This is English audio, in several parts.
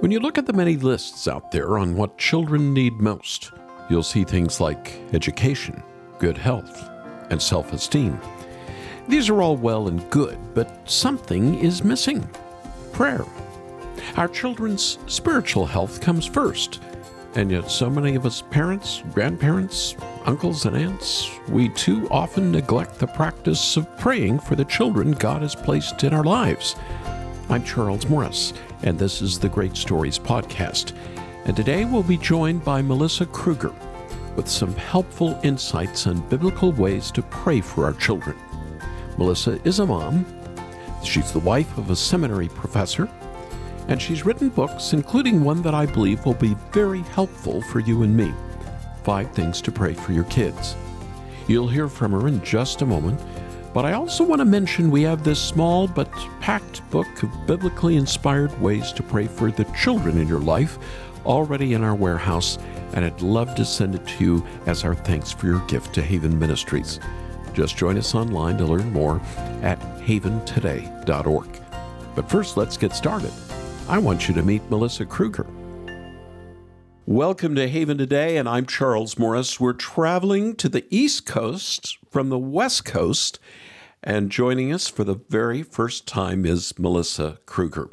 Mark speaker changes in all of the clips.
Speaker 1: When you look at the many lists out there on what children need most, you'll see things like education, good health, and self esteem. These are all well and good, but something is missing prayer. Our children's spiritual health comes first, and yet so many of us parents, grandparents, uncles, and aunts, we too often neglect the practice of praying for the children God has placed in our lives. I'm Charles Morris, and this is the Great Stories Podcast. And today we'll be joined by Melissa Kruger with some helpful insights on biblical ways to pray for our children. Melissa is a mom. She's the wife of a seminary professor, and she's written books, including one that I believe will be very helpful for you and me Five Things to Pray for Your Kids. You'll hear from her in just a moment, but I also want to mention we have this small but packed book of biblically inspired ways to pray for the children in your life already in our warehouse, and I'd love to send it to you as our thanks for your gift to Haven Ministries. Just join us online to learn more at haventoday.org. But first, let's get started. I want you to meet Melissa Kruger. Welcome to Haven Today, and I'm Charles Morris. We're traveling to the East Coast from the West Coast, and joining us for the very first time is Melissa Kruger.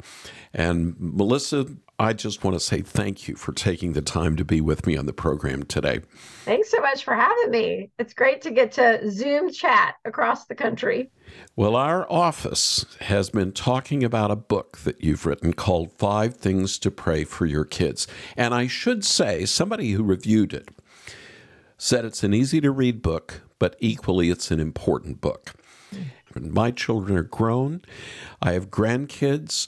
Speaker 1: And Melissa, I just want to say thank you for taking the time to be with me on the program today.
Speaker 2: Thanks so much for having me. It's great to get to Zoom chat across the country.
Speaker 1: Well, our office has been talking about a book that you've written called Five Things to Pray for Your Kids. And I should say, somebody who reviewed it said it's an easy to read book, but equally it's an important book. My children are grown, I have grandkids.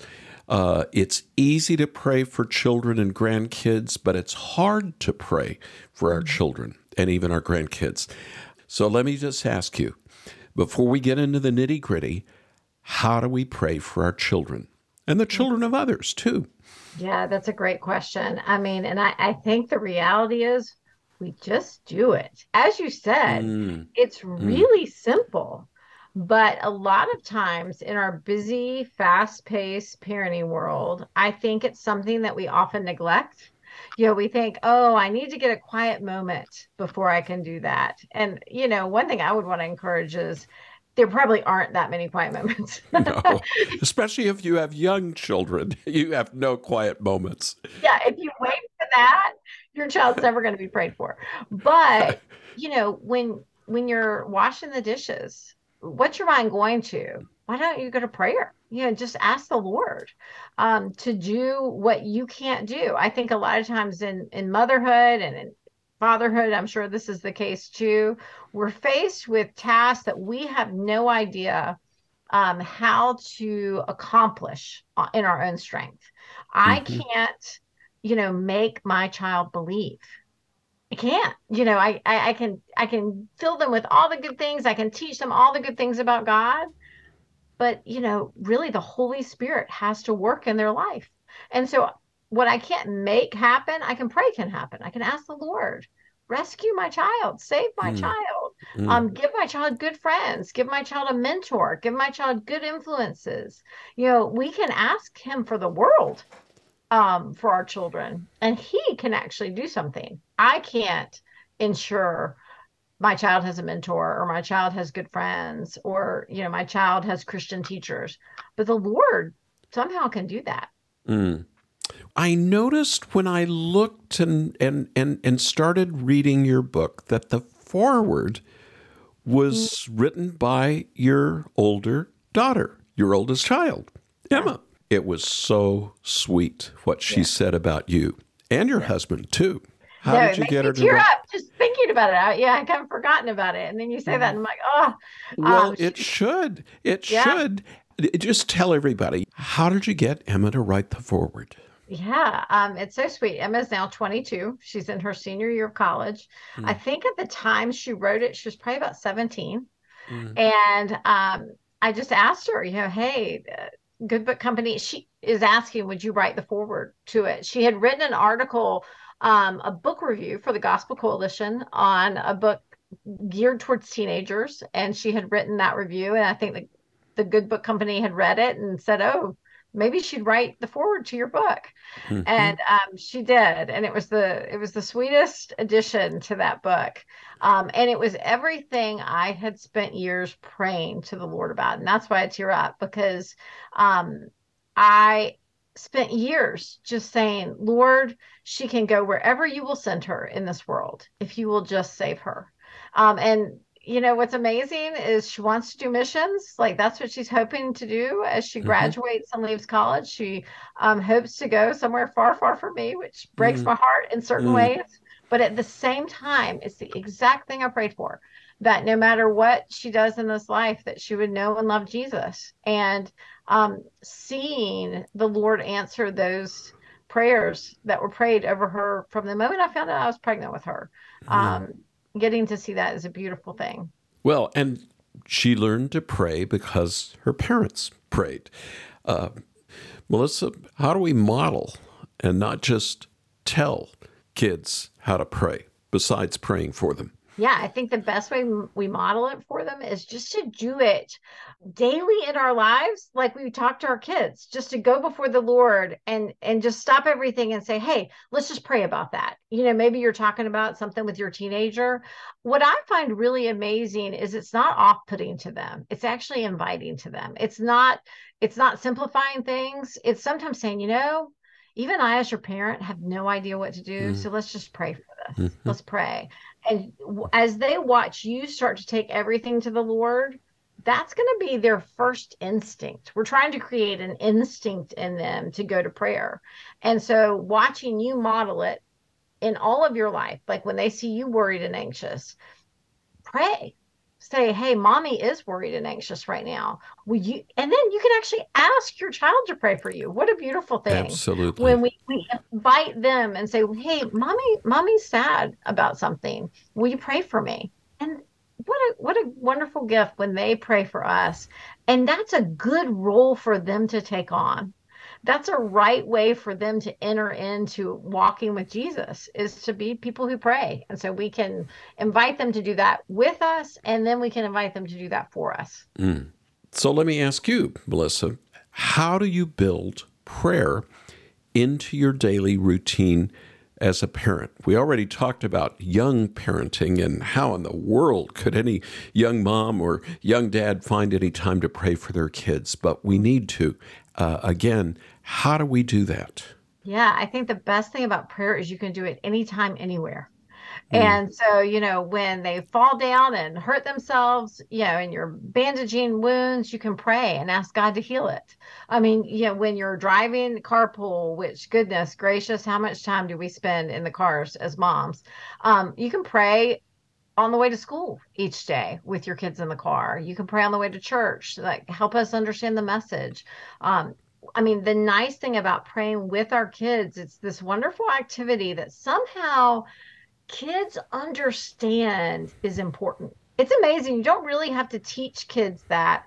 Speaker 1: Uh, it's easy to pray for children and grandkids, but it's hard to pray for our children and even our grandkids. So let me just ask you before we get into the nitty gritty, how do we pray for our children and the children of others too?
Speaker 2: Yeah, that's a great question. I mean, and I, I think the reality is we just do it. As you said, mm. it's really mm. simple. But a lot of times in our busy, fast paced parenting world, I think it's something that we often neglect. You know, we think, oh, I need to get a quiet moment before I can do that. And, you know, one thing I would want to encourage is there probably aren't that many quiet moments.
Speaker 1: no, especially if you have young children, you have no quiet moments.
Speaker 2: Yeah, if you wait for that, your child's never going to be prayed for. But, you know, when when you're washing the dishes what's your mind going to? Why don't you go to prayer? You know, just ask the Lord um, to do what you can't do. I think a lot of times in in motherhood and in fatherhood, I'm sure this is the case too. We're faced with tasks that we have no idea um, how to accomplish uh, in our own strength. Mm-hmm. I can't, you know, make my child believe. I can't. You know, I, I I can I can fill them with all the good things. I can teach them all the good things about God. But, you know, really the Holy Spirit has to work in their life. And so what I can't make happen, I can pray can happen. I can ask the Lord, rescue my child, save my mm. child, mm. um, give my child good friends, give my child a mentor, give my child good influences. You know, we can ask him for the world um, for our children, and he can actually do something. I can't ensure my child has a mentor or my child has good friends or you know my child has christian teachers but the lord somehow can do that
Speaker 1: mm. i noticed when i looked and, and and and started reading your book that the foreword was mm. written by your older daughter your oldest child emma it was so sweet what she yeah. said about you and your husband too. How
Speaker 2: no, did you get her to tear up just thinking about it? Yeah, I kind of forgotten about it, and then you say that, and I'm like, oh.
Speaker 1: Well, um, it should. It yeah. should. Just tell everybody how did you get Emma to write the foreword?
Speaker 2: Yeah, um, it's so sweet. Emma's now 22. She's in her senior year of college. Mm. I think at the time she wrote it, she was probably about 17. Mm. And um, I just asked her, you know, hey, Good Book Company, she is asking, would you write the foreword to it? She had written an article, um, a book review for the Gospel Coalition on a book geared towards teenagers, and she had written that review. And I think the, the Good Book Company had read it and said, oh, maybe she'd write the foreword to your book. Mm-hmm. and um, she did and it was the it was the sweetest addition to that book. Um, and it was everything i had spent years praying to the lord about and that's why i tear up because um, i spent years just saying lord she can go wherever you will send her in this world if you will just save her. Um, and you know what's amazing is she wants to do missions like that's what she's hoping to do as she mm-hmm. graduates and leaves college she um, hopes to go somewhere far far from me which breaks mm-hmm. my heart in certain mm-hmm. ways but at the same time it's the exact thing i prayed for that no matter what she does in this life that she would know and love jesus and um, seeing the lord answer those prayers that were prayed over her from the moment i found out i was pregnant with her mm-hmm. um, getting to see that is a beautiful thing.
Speaker 1: Well, and she learned to pray because her parents prayed. Uh, Melissa, how do we model and not just tell kids how to pray besides praying for them?
Speaker 2: Yeah, I think the best way we model it for them is just to do it daily in our lives like we talk to our kids just to go before the lord and and just stop everything and say hey let's just pray about that. You know maybe you're talking about something with your teenager. What i find really amazing is it's not off-putting to them. It's actually inviting to them. It's not it's not simplifying things. It's sometimes saying you know even i as your parent have no idea what to do mm-hmm. so let's just pray for this. Mm-hmm. let's pray and as they watch you start to take everything to the lord that's going to be their first instinct. We're trying to create an instinct in them to go to prayer. And so watching you model it in all of your life, like when they see you worried and anxious, pray. Say, hey, mommy is worried and anxious right now. Will you? And then you can actually ask your child to pray for you. What a beautiful thing!
Speaker 1: Absolutely.
Speaker 2: When we, we invite them and say, hey, mommy, mommy's sad about something. Will you pray for me? And what a what a wonderful gift when they pray for us and that's a good role for them to take on that's a right way for them to enter into walking with Jesus is to be people who pray. And so we can invite them to do that with us, and then we can invite them to do that for us.
Speaker 1: Mm. So let me ask you, Melissa, how do you build prayer into your daily routine as a parent. We already talked about young parenting and how in the world could any young mom or young dad find any time to pray for their kids, but we need to. Uh, again, how do we do that?
Speaker 2: Yeah, I think the best thing about prayer is you can do it anytime, anywhere. Mm. And so, you know, when they fall down and hurt themselves, you know, and you're bandaging wounds, you can pray and ask God to heal it. I mean, you know, when you're driving carpool, which goodness gracious, how much time do we spend in the cars as moms? Um, you can pray on the way to school each day with your kids in the car. You can pray on the way to church, like help us understand the message. Um, I mean, the nice thing about praying with our kids, it's this wonderful activity that somehow kids understand is important. It's amazing. You don't really have to teach kids that.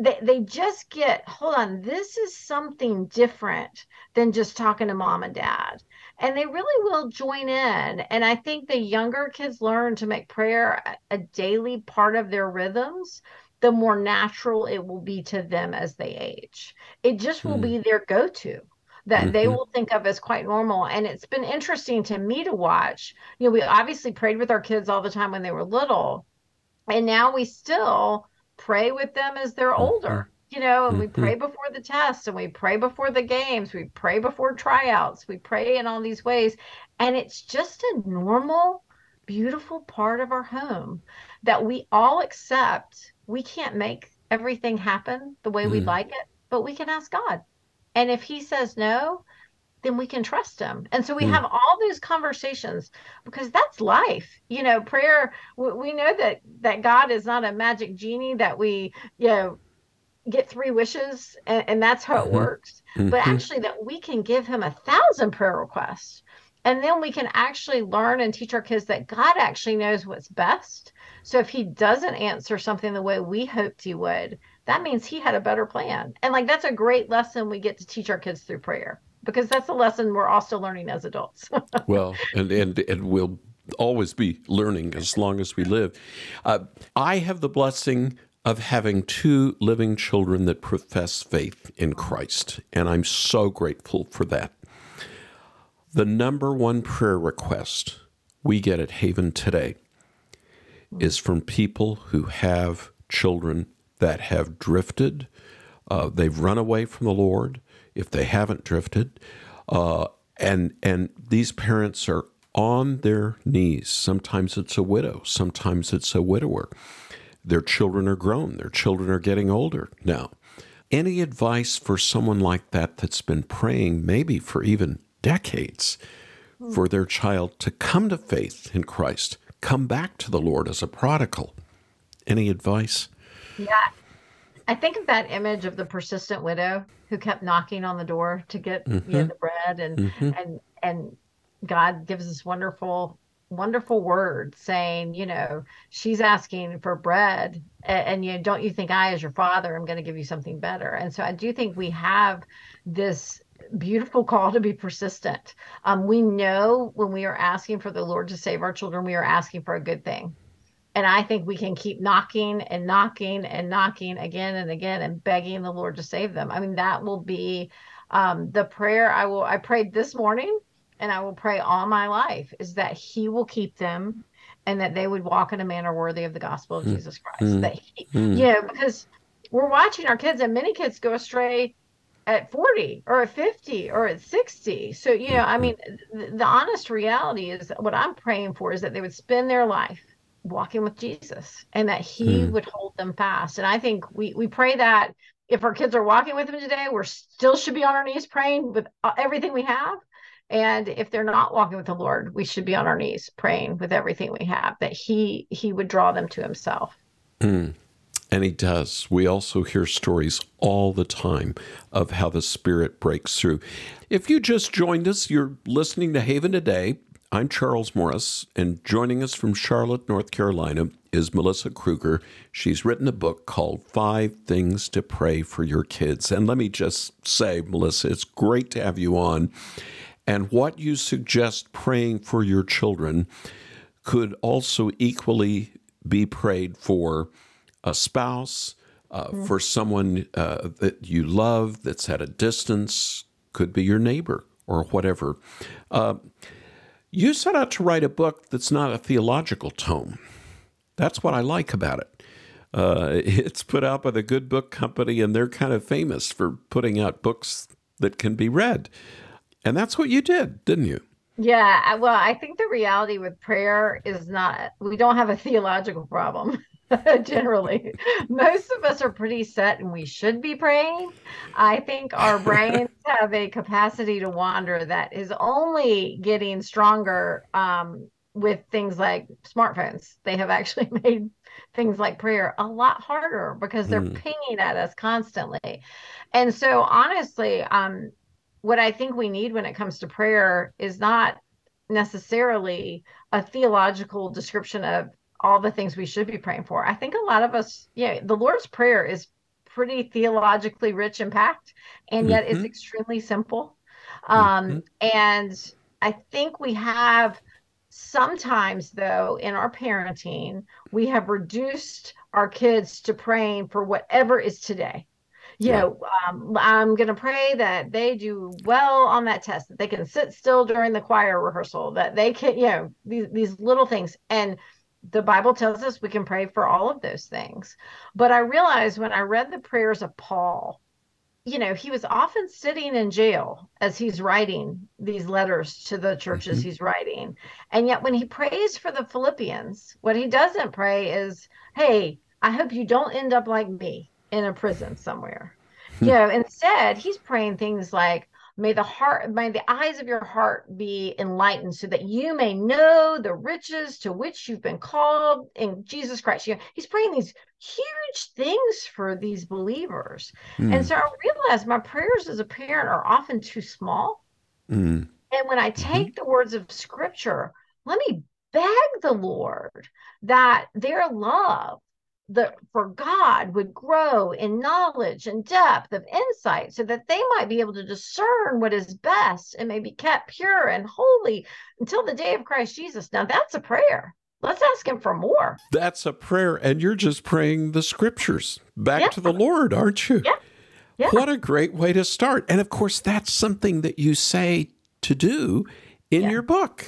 Speaker 2: They, they just get, hold on, this is something different than just talking to mom and dad. And they really will join in. And I think the younger kids learn to make prayer a, daily part of their rhythms the more natural it will be to them as they age. It just will hmm. be their go to that mm-hmm. they will think of as quite normal. And it's been interesting to me to watch. You know, we obviously prayed with our kids all the time when they were little, and now we still pray with them as they're mm-hmm. older. You know, and we mm-hmm. pray before the tests and we pray before the games, we pray before tryouts, we pray in all these ways. And it's just a normal, beautiful part of our home that we all accept. We can't make everything happen the way mm. we'd like it, but we can ask God. And if he says no, then we can trust him. And so we mm. have all those conversations because that's life. You know, prayer, we know that that God is not a magic genie that we, you know, get three wishes and, and that's how mm-hmm. it works. Mm-hmm. But actually that we can give him a thousand prayer requests. And then we can actually learn and teach our kids that God actually knows what's best. So if he doesn't answer something the way we hoped he would, that means he had a better plan. And like that's a great lesson we get to teach our kids through prayer because that's a lesson we're also learning as adults.
Speaker 1: well, and and and we'll always be learning as long as we live. Uh, I have the blessing of having two living children that profess faith in Christ, and I'm so grateful for that. The number one prayer request we get at Haven today is from people who have children that have drifted. Uh, they've run away from the Lord. If they haven't drifted, uh, and and these parents are on their knees. Sometimes it's a widow. Sometimes it's a widower. Their children are grown. Their children are getting older now. Any advice for someone like that that's been praying maybe for even decades for their child to come to faith in Christ, come back to the Lord as a prodigal. Any advice?
Speaker 2: Yeah. I think of that image of the persistent widow who kept knocking on the door to get mm-hmm. you know, the bread and mm-hmm. and and God gives this wonderful wonderful word saying, you know, she's asking for bread and, and you know, don't you think I as your father am going to give you something better. And so I do think we have this beautiful call to be persistent. Um, we know when we are asking for the Lord to save our children, we are asking for a good thing. And I think we can keep knocking and knocking and knocking again and again and begging the Lord to save them. I mean, that will be um, the prayer I will. I prayed this morning, and I will pray all my life is that He will keep them, and that they would walk in a manner worthy of the gospel of mm. Jesus Christ. Mm. That He, mm. you know, because we're watching our kids, and many kids go astray at 40 or at 50 or at 60 so you know i mean the, the, honest reality is what i'm praying for is that they would spend their life walking with jesus and that he mm. would hold them fast and i think we we pray that if our kids are walking with him today we're still should be on our knees praying with uh, everything we have and if they're not walking with the lord we should be on our knees praying with everything we have that he he would draw them to himself
Speaker 1: mm. And he does. We also hear stories all the time of how the Spirit breaks through. If you just joined us, you're listening to Haven Today. I'm Charles Morris, and joining us from Charlotte, North Carolina is Melissa Kruger. She's written a book called Five Things to Pray for Your Kids. And let me just say, Melissa, it's great to have you on. And what you suggest praying for your children could also equally be prayed for a spouse, uh, mm-hmm. for someone uh, that you love that's at a distance, could be your neighbor or whatever. Uh, you set out to write a book that's not a theological tome. That's what I like about it. Uh, it's put out by the Good Book Company, and they're kind of famous for putting out books that can be read. And that's what you did, didn't you?
Speaker 2: Yeah, well, I think the reality with prayer is not, we don't have a theological problem. generally. Most of us are pretty set and we should be praying. I think our brains have a capacity to wander that is only getting stronger um, with things like smartphones. They have actually made things like prayer a lot harder because they're mm. pinging at us constantly. And so, honestly, um, what I think we need when it comes to prayer is not necessarily a theological description of all the things we should be praying for. I think a lot of us, yeah, the Lord's Prayer is pretty theologically rich and packed, and yet mm-hmm. it's extremely simple. Um, mm-hmm. And I think we have sometimes, though, in our parenting, we have reduced our kids to praying for whatever is today. You yeah. know, um, I'm going to pray that they do well on that test, that they can sit still during the choir rehearsal, that they can, you know, these, these little things. And the Bible tells us we can pray for all of those things. But I realized when I read the prayers of Paul, you know, he was often sitting in jail as he's writing these letters to the churches mm-hmm. he's writing. And yet, when he prays for the Philippians, what he doesn't pray is, hey, I hope you don't end up like me in a prison somewhere. Hmm. you know, instead, he's praying things like, May the heart, may the eyes of your heart be enlightened so that you may know the riches to which you've been called in Jesus Christ. You know, he's praying these huge things for these believers. Mm. And so I realized my prayers as a parent are often too small. Mm. And when I mm-hmm. take mm-hmm. the words of scripture, let me beg the Lord that their love the for God would grow in knowledge and depth of insight so that they might be able to discern what is best and may be kept pure and holy until the day of Christ Jesus. Now that's a prayer. let's ask him for more.
Speaker 1: That's a prayer. And you're just praying the scriptures back yeah. to the Lord, aren't you?
Speaker 2: Yeah. yeah.
Speaker 1: What a great way to start. And of course, that's something that you say to do in yeah. your book.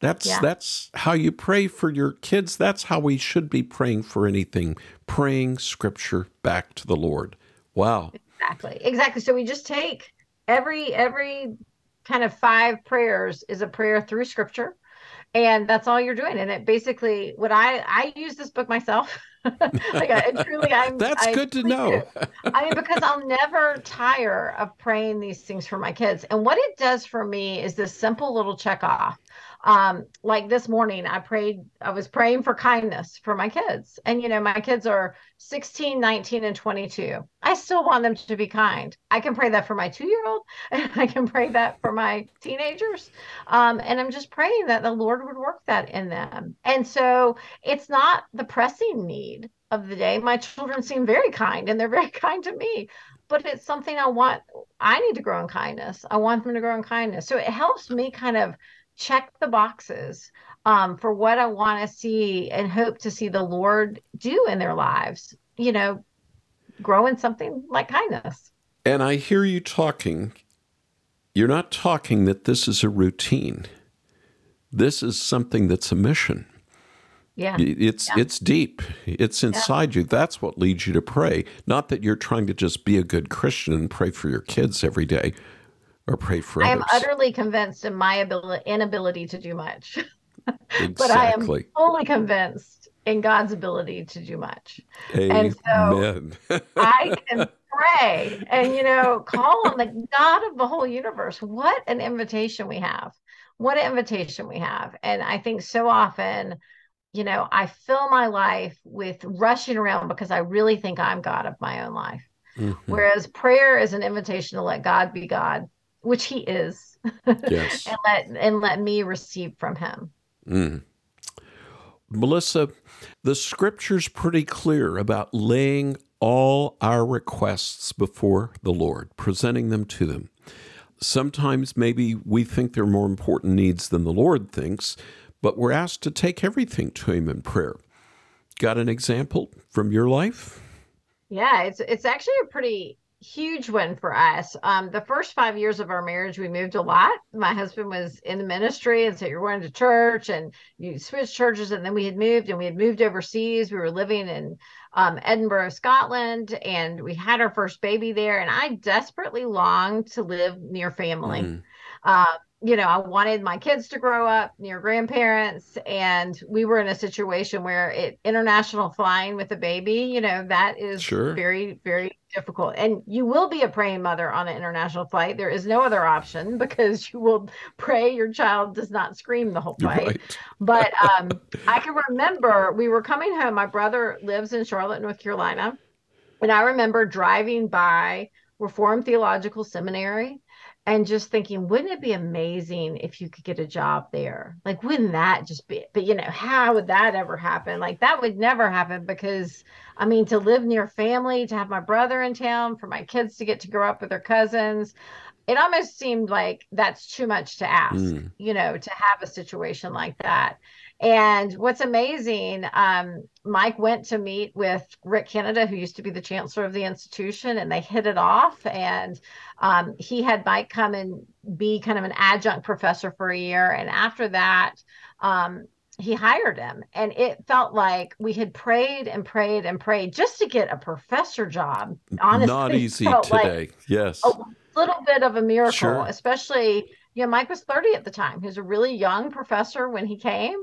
Speaker 1: That's yeah. that's how you pray for your kids. That's how we should be praying for anything. Praying scripture back to the Lord. Wow.
Speaker 2: Exactly. Exactly. So we just take every every kind of five prayers is a prayer through scripture and that's all you're doing and it basically what i i use this book myself like I, truly i'm
Speaker 1: that's
Speaker 2: I
Speaker 1: good to know
Speaker 2: i mean because i'll never tire of praying these things for my kids and what it does for me is this simple little check off um like this morning i prayed i was praying for kindness for my kids. And you know my kids are 16 19 and 22 i still want them to be kind. I can pray that for my two year old i can pray that for my teenagers. Um and i'm just praying that the lord would work that in them. And so it's not the pressing need of the day. My children seem very kind and they're very kind to me. But it's something I want. I need to grow in kindness. I want them to grow in kindness. So it helps me kind of check the boxes um, for what I want to see and hope to see the Lord do in their lives, you know, grow in something like kindness.
Speaker 1: And I hear you talking. You're not talking that this is a routine. This is something that's a mission.
Speaker 2: Yeah.
Speaker 1: It's
Speaker 2: yeah.
Speaker 1: it's deep. It's inside yeah. you. That's what leads you to pray. Not that you're trying to just be a good Christian and pray for your kids every day or pray for it. I
Speaker 2: am utterly convinced in my ability, inability to do much.
Speaker 1: exactly.
Speaker 2: but I am fully convinced in God's ability to do much.
Speaker 1: Amen. And
Speaker 2: so I can pray and, you know, call on the God of the whole universe. What an invitation we have. What an invitation we have. And I think so often, you know, I fill my life with rushing around because I really think I'm God of my own life. Mm-hmm. Whereas prayer is an invitation to let God be God which he is.
Speaker 1: Yes.
Speaker 2: and let and let me receive from him.
Speaker 1: Mm. Melissa, the scripture's pretty clear about laying all our requests before the Lord, presenting them to them. Sometimes maybe we think they're more important needs than the Lord thinks, but we're asked to take everything to Him in prayer. Got an example from your life?
Speaker 2: Yeah, it's it's actually a pretty huge one for us. Um, the first five years of our marriage, we moved a lot. My husband was in the ministry, and so you're going to church and you switch churches, and then we had moved and we had moved overseas. We were living in um, Edinburgh, Scotland, and we had our first baby there. And I desperately longed to live near family. Mm. Uh, you know, I wanted my kids to grow up near grandparents, and we were in a situation where it international flying with a baby, you know, that is
Speaker 1: sure.
Speaker 2: very, very difficult. And you will be a praying mother on an international flight. There is no other option because you will pray your child does not scream the whole flight. Right. but um, I can remember we were coming home. My brother lives in Charlotte, North Carolina, and I remember driving by Reformed Theological Seminary and just thinking, wouldn't it be amazing if you could get a job there? Like, wouldn't that just be? But you know, how would that ever happen? Like, that would never happen because, I mean, to live near family, to have my brother in town, for my kids to get to grow up with their cousins, it almost seemed like that's too much to ask, mm. you know, to have a situation like that. And what's amazing, um, Mike went to meet with Ric Cannada, who used to be the chancellor of the institution, and they hit it off. And um, he had Mike come and be kind of an adjunct professor for a year. And after that, um, he hired him. And it felt like we had prayed and prayed and prayed just to get a professor job. Honestly,
Speaker 1: not easy today. Like yes.
Speaker 2: A little bit of a miracle, sure. especially you know, Mike was 30 at the time. He was a really young professor when he came.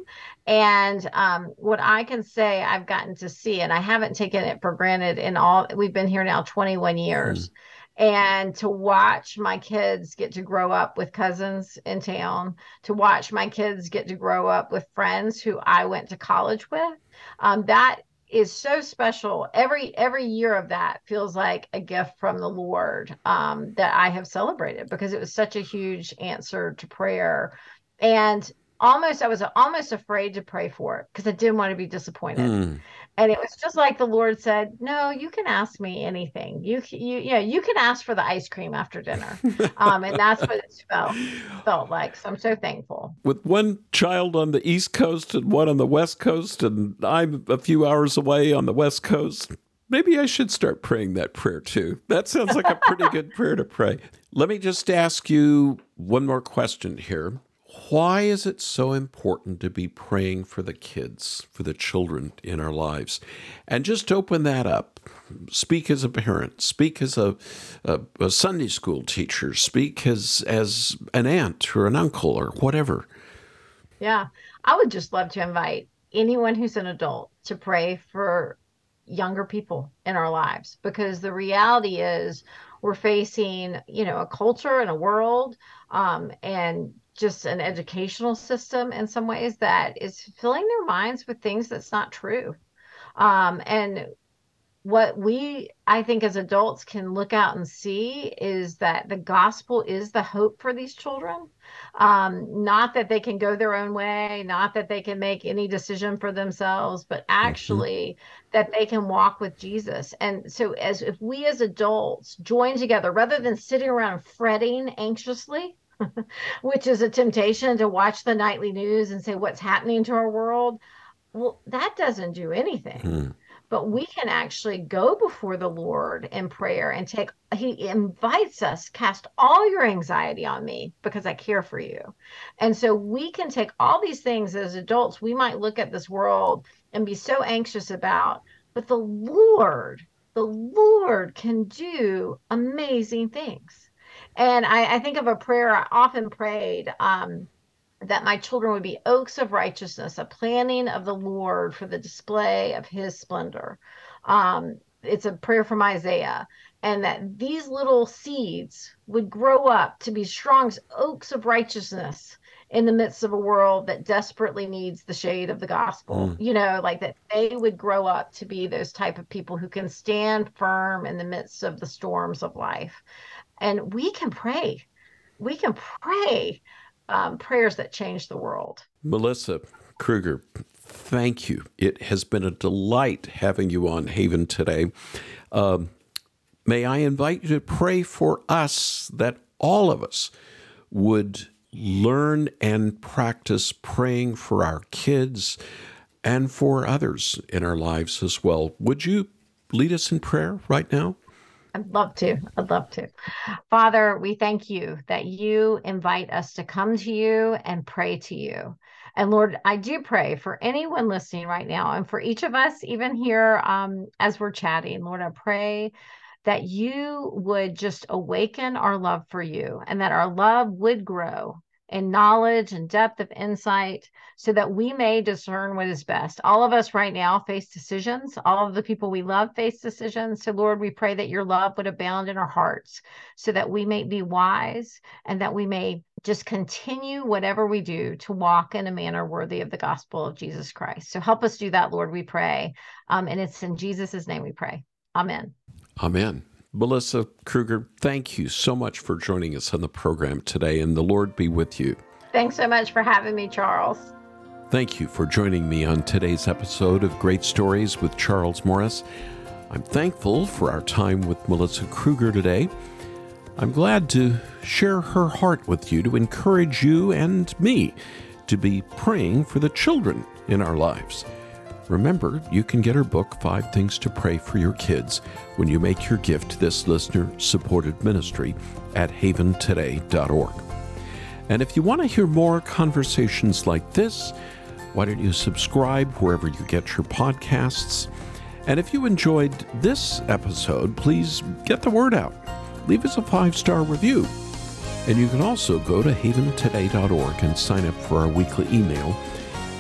Speaker 2: And um, what I can say I've gotten to see, and I haven't taken it for granted in all, we've been here now 21 years. Mm. And to watch my kids get to grow up with cousins in town, to watch my kids get to grow up with friends who I went to college with, um, that is so special. Every every year of that feels like a gift from the Lord um, that I have celebrated because it was such a huge answer to prayer. And almost I was almost afraid to pray for it because I didn't want to be disappointed. Mm. And it was just like the Lord said, "No, you can ask me anything. You you yeah, you can ask for the ice cream after dinner." um, and that's what it felt felt like. So I'm so thankful.
Speaker 1: With one child on the East Coast and one on the West Coast, and I'm a few hours away on the West Coast. Maybe I should start praying that prayer too. That sounds like a pretty good prayer to pray. Let me just ask you one more question here. Why is it so important to be praying for the kids, for the children in our lives? And just open that up. Speak as a parent, speak as a, a, a Sunday school teacher, speak as, as an aunt or an uncle or whatever.
Speaker 2: Yeah, I would just love to invite anyone who's an adult to pray for younger people in our lives because the reality is we're facing you know a culture and a world um, and just an educational system in some ways that is filling their minds with things that's not true um, and what we i think as adults can look out and see is that the gospel is the hope for these children um, not that they can go their own way not that they can make any decision for themselves but mm-hmm. actually mm-hmm. that they can walk with jesus and so as if we as adults join together rather than sitting around fretting anxiously which is a temptation to watch the nightly news and say what's happening to our world well that doesn't do anything mm but we can actually go before the Lord in prayer and take, He invites us, cast all your anxiety on me because I care for you. And so we can take all these things as adults, we might look at this world and be so anxious about, but the Lord, the Lord can do amazing things. And I, I think of a prayer I often prayed. Um, that my children would be oaks of righteousness, a planting of the Lord for the display of his splendor. Um, it's a prayer from Isaiah, and that these little seeds would grow up to be strong oaks of righteousness in the midst of a world that desperately needs the shade of the gospel. Mm. You know, like that they would grow up to be those type of people who can stand firm in the midst of the storms of life. And we can pray. We can pray um, prayers that change the world.
Speaker 1: Melissa Kruger, thank you. It has been a delight having you on Haven today. Um, may I invite you to pray for us that all of us would learn and practice praying for our kids and for others in our lives as well. Would you lead us in prayer right now?
Speaker 2: I'd love to. I'd love to. Father, we thank you that you invite us to come to you and pray to you. And Lord, I do pray for anyone listening right now and for each of us, even here um, as we're chatting. Lord, I pray that you would just awaken our love for you and that our love would grow and knowledge and depth of insight so that we may discern what is best. All of us right now face decisions. All of the people we love face decisions. So, Lord, we pray that your love would abound in our hearts so that we may be wise and that we may just continue whatever we do to walk in a manner worthy of the gospel of Jesus Christ. So, help us do that, Lord, we pray. Um, and it's in Jesus' name we pray. Amen.
Speaker 1: Amen. Melissa Kruger, thank you so much for joining us on the program today, and the Lord be with you.
Speaker 2: Thanks so much for having me, Charles.
Speaker 1: Thank you for joining me on today's episode of Great Stories with Charles Morris. I'm thankful for our time with Melissa Kruger today. I'm glad to share her heart with you to encourage you and me to be praying for the children in our lives. Remember, you can get her book, Five Things to Pray for Your Kids, when you make your gift to this listener supported ministry at haventoday.org. And if you want to hear more conversations like this, why don't you subscribe wherever you get your podcasts? And if you enjoyed this episode, please get the word out. Leave us a five star review. And you can also go to haventoday.org and sign up for our weekly email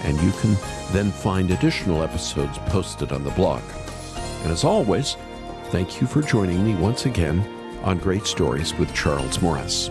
Speaker 1: and you can then find additional episodes posted on the blog. And as always, thank you for joining me once again on Great Stories with Charles Morris.